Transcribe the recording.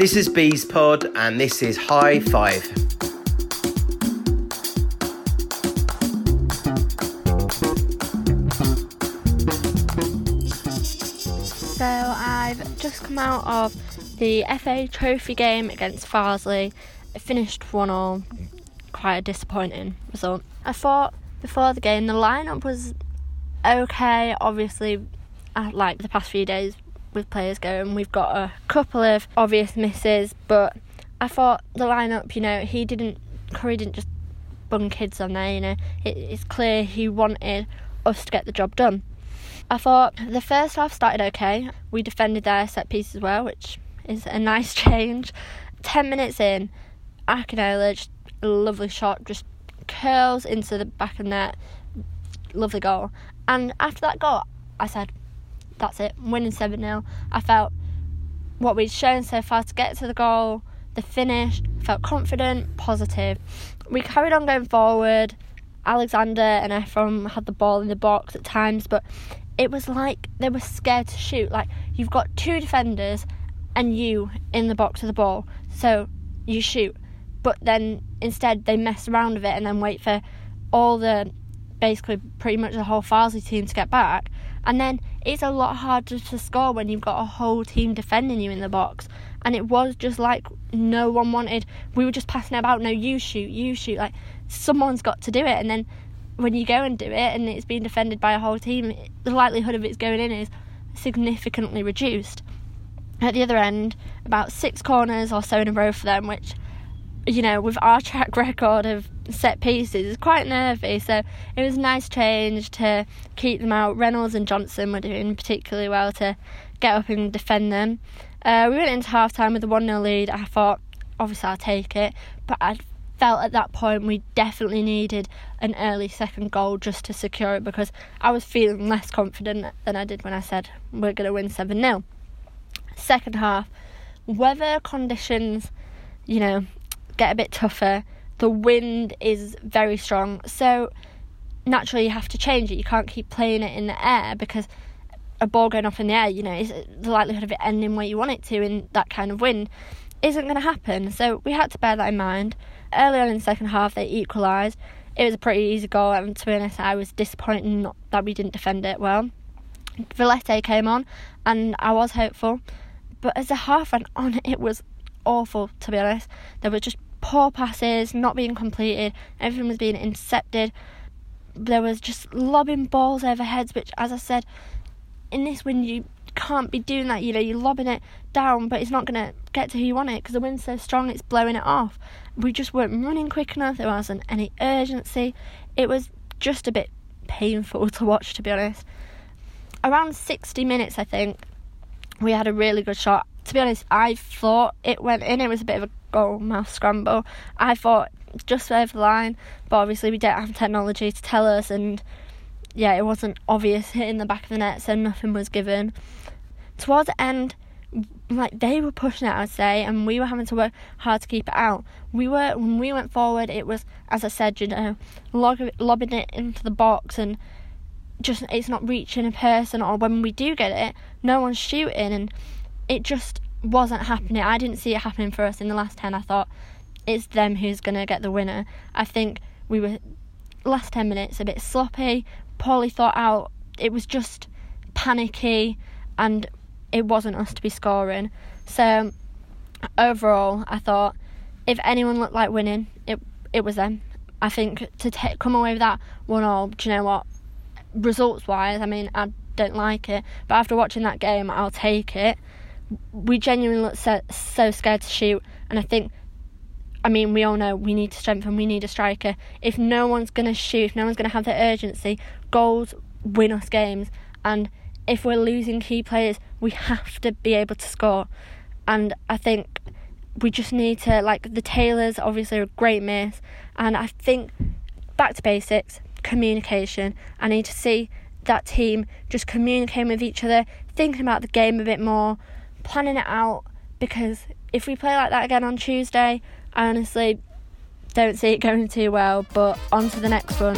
This is Bees Pod, and this is High Five. So I've just come out of the FA Trophy game against Farsley. It finished one all. Quite a disappointing result. I thought before the game the lineup was okay. Obviously, like the past few days with players going, we've got a couple of obvious misses, but I thought the lineup, you know, he didn't, Currie didn't just bung kids on there, you know, it, it's clear he wanted us to get the job done. I thought the first half started okay. We defended their set piece as well, which is a nice change. 10 minutes in, Akinola, just a lovely shot, just curls into the back of net. Lovely goal. And after that goal, I said, that's it, winning 7 0. I felt what we'd shown so far to get to the goal, the finish, felt confident, positive. We carried on going forward. Alexander and Ephraim had the ball in the box at times, but it was like they were scared to shoot. Like you've got two defenders and you in the box of the ball, so you shoot. But then instead they mess around with it and then wait for all the basically pretty much the whole Farsley team to get back. And then it's a lot harder to score when you've got a whole team defending you in the box. And it was just like no one wanted. We were just passing about. No, you shoot, you shoot. Like someone's got to do it. And then when you go and do it and it's being defended by a whole team, the likelihood of it going in is significantly reduced. At the other end, about six corners or so in a row for them, which, you know, with our track record of set pieces, is quite nervy. So it was a nice change to keep them out. Reynolds and Johnson were doing particularly well to get up and defend them. Uh, we went into half time with a 1 0 lead. I thought, obviously, I'll take it, but I felt at that point we definitely needed an early second goal just to secure it because I was feeling less confident than I did when I said we're going to win 7 0. Second half, weather conditions, you know, get a bit tougher. The wind is very strong, so naturally you have to change it. You can't keep playing it in the air because a ball going off in the air, you know, is the likelihood of it ending where you want it to in that kind of wind isn't going to happen. So we had to bear that in mind. Early on in the second half, they equalised. It was a pretty easy goal, and to be honest, I was disappointed that we didn't defend it well. Villette came on, and I was hopeful, but as the half went on, it was awful. To be honest, there were just poor passes not being completed. Everything was being intercepted. There was just lobbing balls over heads, which, as I said, in this wind you can't be doing that. You know, you're lobbing it down, but it's not going to get to who you want it because the wind's so strong, it's blowing it off. We just weren't running quick enough. There wasn't any urgency. It was just a bit painful to watch, to be honest. Around 60 minutes, I think, we had a really good shot. To be honest, I thought it went in. It was a bit of a goal mouth scramble. I thought just over the line, but obviously we don't have technology to tell us, and yeah, it wasn't obvious hitting the back of the net, so nothing was given. Towards the end, like they were pushing it, I'd say, and we were having to work hard to keep it out. We were when we went forward, it was as I said, you know, lobbing it into the box and just it's not reaching a person, or when we do get it, no one's shooting, and it just wasn't happening. I didn't see it happening for us in the last ten. I thought it's them who's gonna get the winner. I think we were last ten minutes a bit sloppy, poorly thought out. It was just panicky, and it wasn't us to be scoring. So overall, I thought if anyone looked like winning, it it was them. I think to t- come away with that one all, do you know what? Results wise, I mean, I don't like it, but after watching that game, I'll take it. We genuinely looked so, so scared to shoot, and I think, I mean, we all know we need to strengthen, we need a striker. If no one's going to shoot, if no one's going to have the urgency, goals win us games, and if we're losing key players, we have to be able to score. And I think we just need to, like, the Taylors obviously are a great miss. And I think back to basics, communication. I need to see that team just communicating with each other, thinking about the game a bit more, planning it out. Because if we play like that again on Tuesday, I honestly don't see it going too well. But on to the next one.